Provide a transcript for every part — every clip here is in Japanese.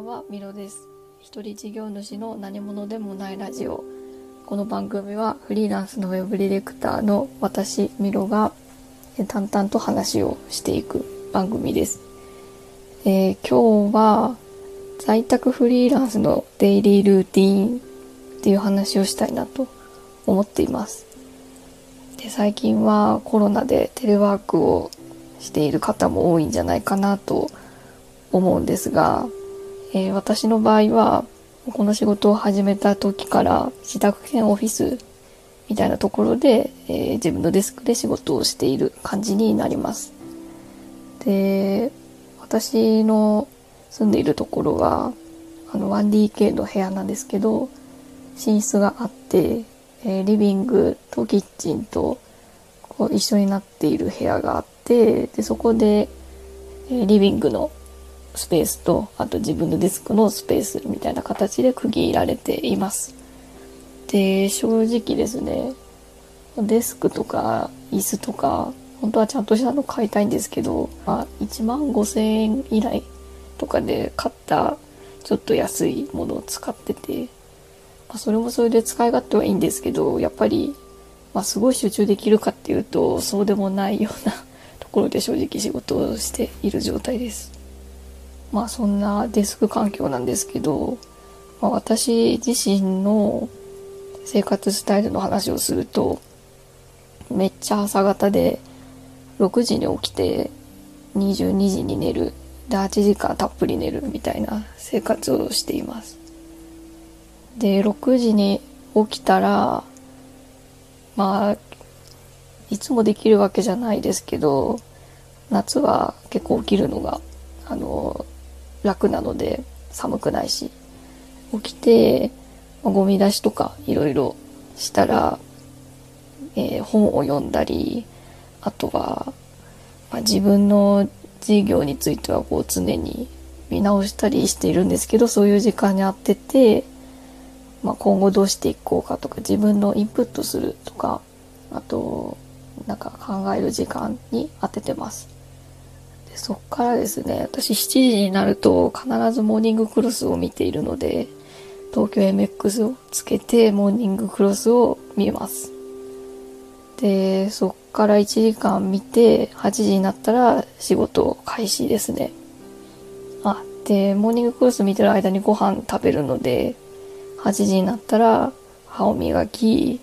んはミロです。一人事業主の何者でもないラジオ。この番組はフリーランスのウェブディレクターの私ミロが淡々と話をしていく番組です、えー今日は在宅フリーランスのデイリールーティーンっていう話をしたいなと思っています。で最近はコロナでテレワークをしている方も多いんじゃないかなと思うんですが、えー私の場合はこの仕事を始めた時から自宅兼オフィスみたいなところで、えー自分のデスクで仕事をしている感じになります。で私の住んでいるところはあの 1DK の部屋なんですけど寝室があって、えーリビングとキッチンとこう一緒になっている部屋があってでそこで、えーリビングのスペースとあと自分のデスクのスペースみたいな形で区切られています。で正直ですねデスクとか椅子とか本当はちゃんとしたの買いたいんですけど、まあ、1万5000円以内とかで買ったちょっと安いものを使ってて、まあ、それもそれで使い勝手はいいんですけどやっぱり、まあ、すごい集中できるかっていうとそうでもないようなところで正直仕事をしている状態です。まあそんなデスク環境なんですけど、まあ、私自身の生活スタイルの話をするとめっちゃ朝方で6時に起きて22時に寝るで8時間たっぷり寝るみたいな生活をしています。で6時に起きたらまあいつもできるわけじゃないですけど夏は結構起きるのがあの楽なので寒くないし。起きて、まゴミ出しとかいろいろしたら、えー本を読んだりあとは、まあ、自分の事業についてはこう常に見直したりしているんですけどそういう時間に当てて、まあ、今後どうしていこうかとか自分のインプットするとかあとなんか考える時間に当ててます。でそっからですね私7時になると必ずモーニングクロスを見ているので東京 MX をつけてモーニングクロスを見ます。でそっから1時間見て8時になったら仕事開始ですね。あでモーニングクロス見てる間にご飯食べるので8時になったら歯を磨き、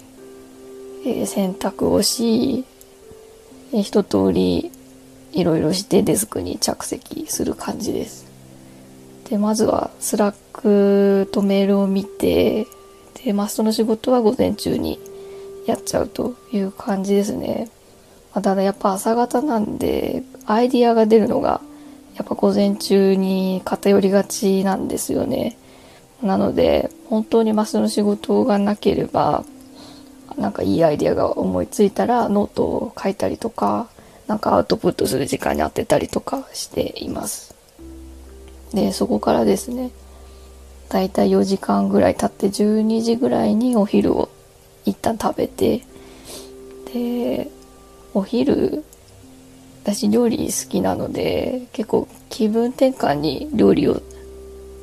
えー洗濯をし、えー一通りいろいろしてデスクに着席する感じです。でまずは Slack とメールを見てでマストの仕事は午前中にやっちゃうという感じですね、まあただやっぱ朝型なんでアイディアが出るのがやっぱ午前中に偏りがちなんですよね。なので本当にマストの仕事がなければなんかいいアイディアが思いついたらノートを書いたりとかなんかアウトプットする時間に当てたりとかしています。でそこからですねだいたい4時間ぐらい経って12時ぐらいにお昼を一旦食べてでお昼私料理好きなので結構気分転換に料理を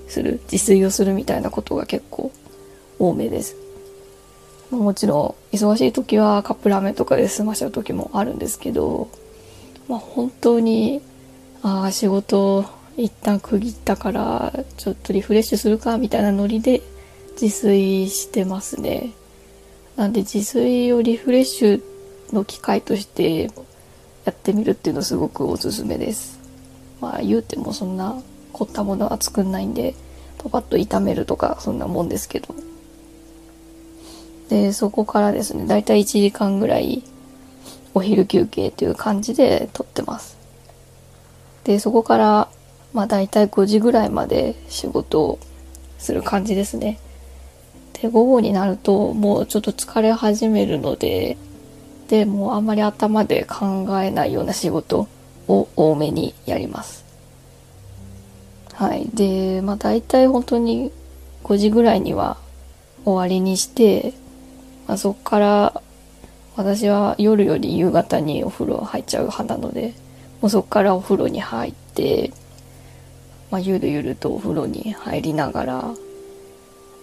する自炊をするみたいなことが結構多めです。もちろん忙しい時はカップラーメンとかで済ましちゃう時もあるんですけどまあ本当にああ仕事一旦区切ったからちょっとリフレッシュするかみたいなノリで自炊してますね。なんで自炊をリフレッシュの機会としてやってみるっていうのすごくおすすめです。まあ言うてもそんな凝ったものは作んないんでパパッと炒めるとかそんなもんですけど。でそこからですねだいたい1時間ぐらいお昼休憩という感じで撮ってます。でそこからまあだいたい5時ぐらいまで仕事をする感じですね。で午後になるともうちょっと疲れ始めるのででもうあんまり頭で考えないような仕事を多めにやります。はい。でまあ大体本当に5時ぐらいには終わりにして、まあ、そこから私は夜より夕方にお風呂入っちゃう派なのでもうそこからお風呂に入って、まあ、ゆるゆるとお風呂に入りながら、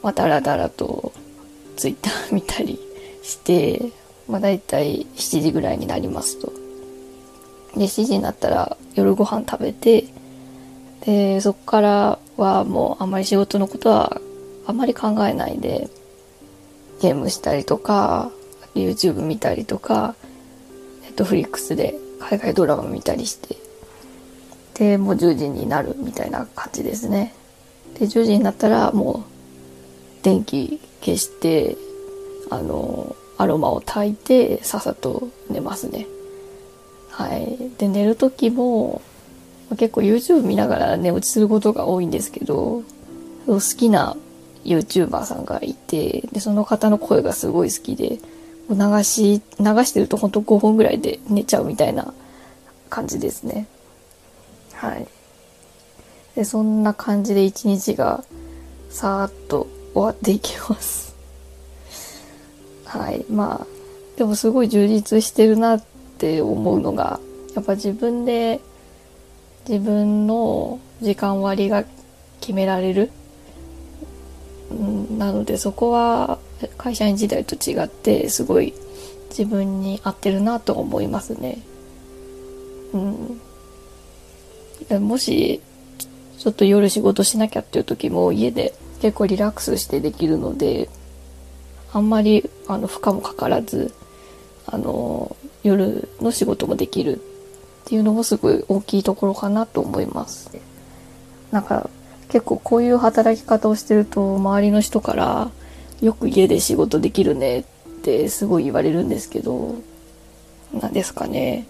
まあ、だらだらとツイッター 見たりして、まあ、だいたい7時ぐらいになりますと。で、7時になったら夜ご飯食べて、で、そこからはもうあんまり仕事のことはあんまり考えないで、ゲームしたりとか、YouTube 見たりとか、ネットフリックスで海外ドラマ見たりして、で、もう10時になるみたいな感じですね。で、10時になったらもう電気消して、あの、アロマを炊いてさっさと寝ますね。はい。で、寝る時も結構 YouTube 見ながら寝落ちすることが多いんですけど、好きな YouTuber さんがいて、で、その方の声がすごい好きで、流し、流してるとほんと5分ぐらいで寝ちゃうみたいな感じですね。はい。で、そんな感じで一日がさーっと終わっていきます。はい。まあ、でもすごい充実してるなって思うのが、やっぱ自分で自分の時間割が決められる。なのでそこは会社員時代と違ってすごい自分に合ってるなと思いますね。うん。もしちょっと夜仕事しなきゃっていう時も家で結構リラックスしてできるので、あんまりあの負荷もかからず、あの、夜の仕事もできるっていうのもすごい大きいところかなと思います。なんか結構こういう働き方をしてると周りの人からよく家で仕事できるねってすごい言われるんですけど、何ですかね。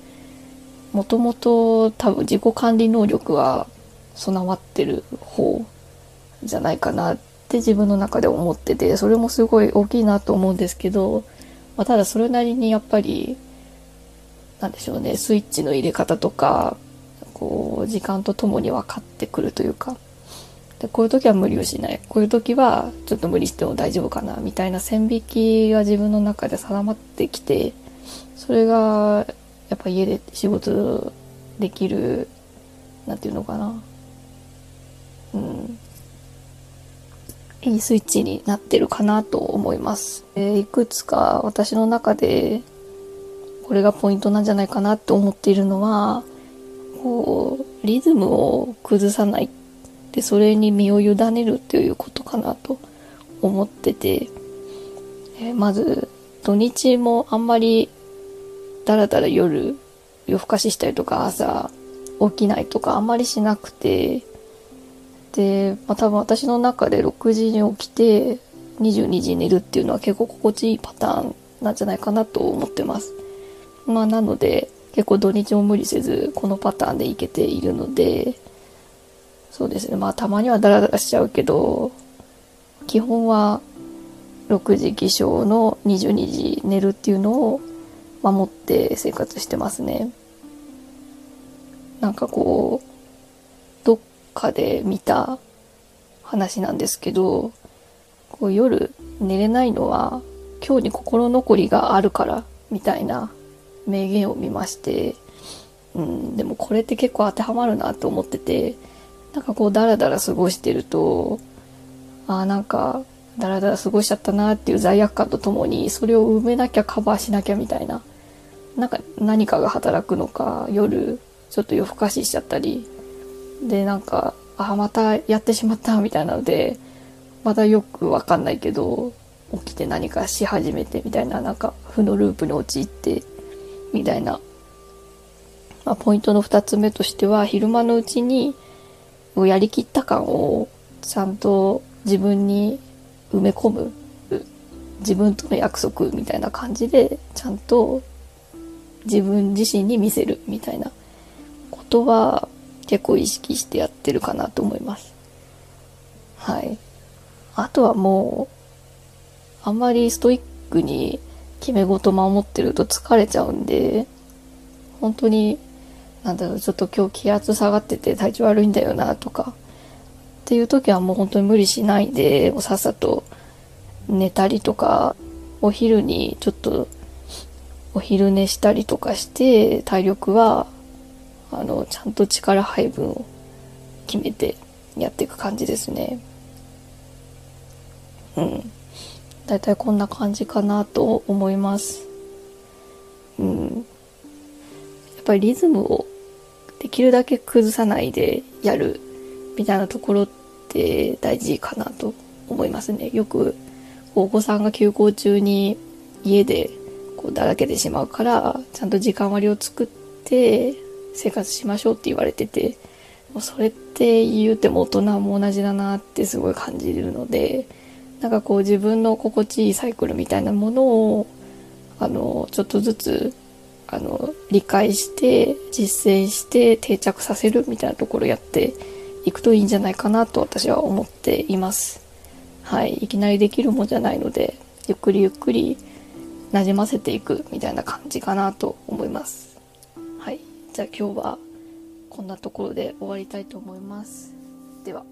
もともと多分自己管理能力は備わってる方じゃないかなって自分の中で思ってて、それもすごい大きいなと思うんですけど、まあ、ただそれなりにやっぱり、なんでしょうね、スイッチの入れ方とか、こう、時間とともに分かってくるというか、で、こういう時は無理をしない。こういう時はちょっと無理しても大丈夫かな、みたいな線引きが自分の中で定まってきて、それが、やっぱ家で仕事できる、なんていうのかな。うん。いいスイッチになってるかなと思います。えいくつか私の中で、これがポイントなんじゃないかなって思っているのは、こう、リズムを崩さないで、それに身を委ねるっていうことかなと思ってて、えー、まず、土日もあんまりだらだら夜夜更かししたりとか朝起きないとかあんまりしなくて、で、まあ、多分私の中で6時に起きて22時に寝るっていうのは結構心地いいパターンなんじゃないかなと思ってます。まあなので結構土日も無理せずこのパターンでいけているので、そうですね。まあたまにはダラダラしちゃうけど、基本は6時起床の22時寝るっていうのを守って生活してますね。なんかこう、どっかで見た話なんですけど、こう夜寝れないのは今日に心残りがあるからみたいな名言を見まして、うん、でもこれって結構当てはまるなと思ってて、なんかこうダラダラ過ごしてると、ああなんかダラダラ過ごしちゃったなっていう罪悪感とともに、それを埋めなきゃカバーしなきゃみたいな、なんか何かが働くのか、夜ちょっと夜更かししちゃったり、でなんか、ああまたやってしまったみたいなので、まだよくわかんないけど、起きて何かし始めてみたいな、なんか負のループに陥って、みたいな。まあ、ポイントの二つ目としては、昼間のうちにをやりきった感をちゃんと自分に埋め込む自分との約束みたいな感じでちゃんと自分自身に見せるみたいなことは結構意識してやってるかなと思います。はい。あとはもう、あんまりストイックに決め事守ってると疲れちゃうんで、本当になんだろう、ちょっと今日気圧下がってて体調悪いんだよなとか、っていう時はもう本当に無理しないで、さっさと寝たりとか、お昼にちょっとお昼寝したりとかして、体力は、あの、ちゃんと力配分を決めてやっていく感じですね。うん。だいたいこんな感じかなと思います。うん。やっぱりリズムをきるだけ崩さないでやるみたいなところって大事かなと思いますね。よくお子さんが休校中に家でこうだらけてしまうから、ちゃんと時間割を作って生活しましょうって言われてて、もうそれって言うても大人も同じだなってすごい感じるので、なんかこう自分の心地いいサイクルみたいなものを、あの、ちょっとずつ、あの、理解して、実践して定着させるみたいなところやっていくといいんじゃないかなと私は思っています。はい。いきなりできるもんじゃないので、ゆっくりゆっくり馴染ませていくみたいな感じかなと思います。はい。じゃあ今日はこんなところで終わりたいと思います。では。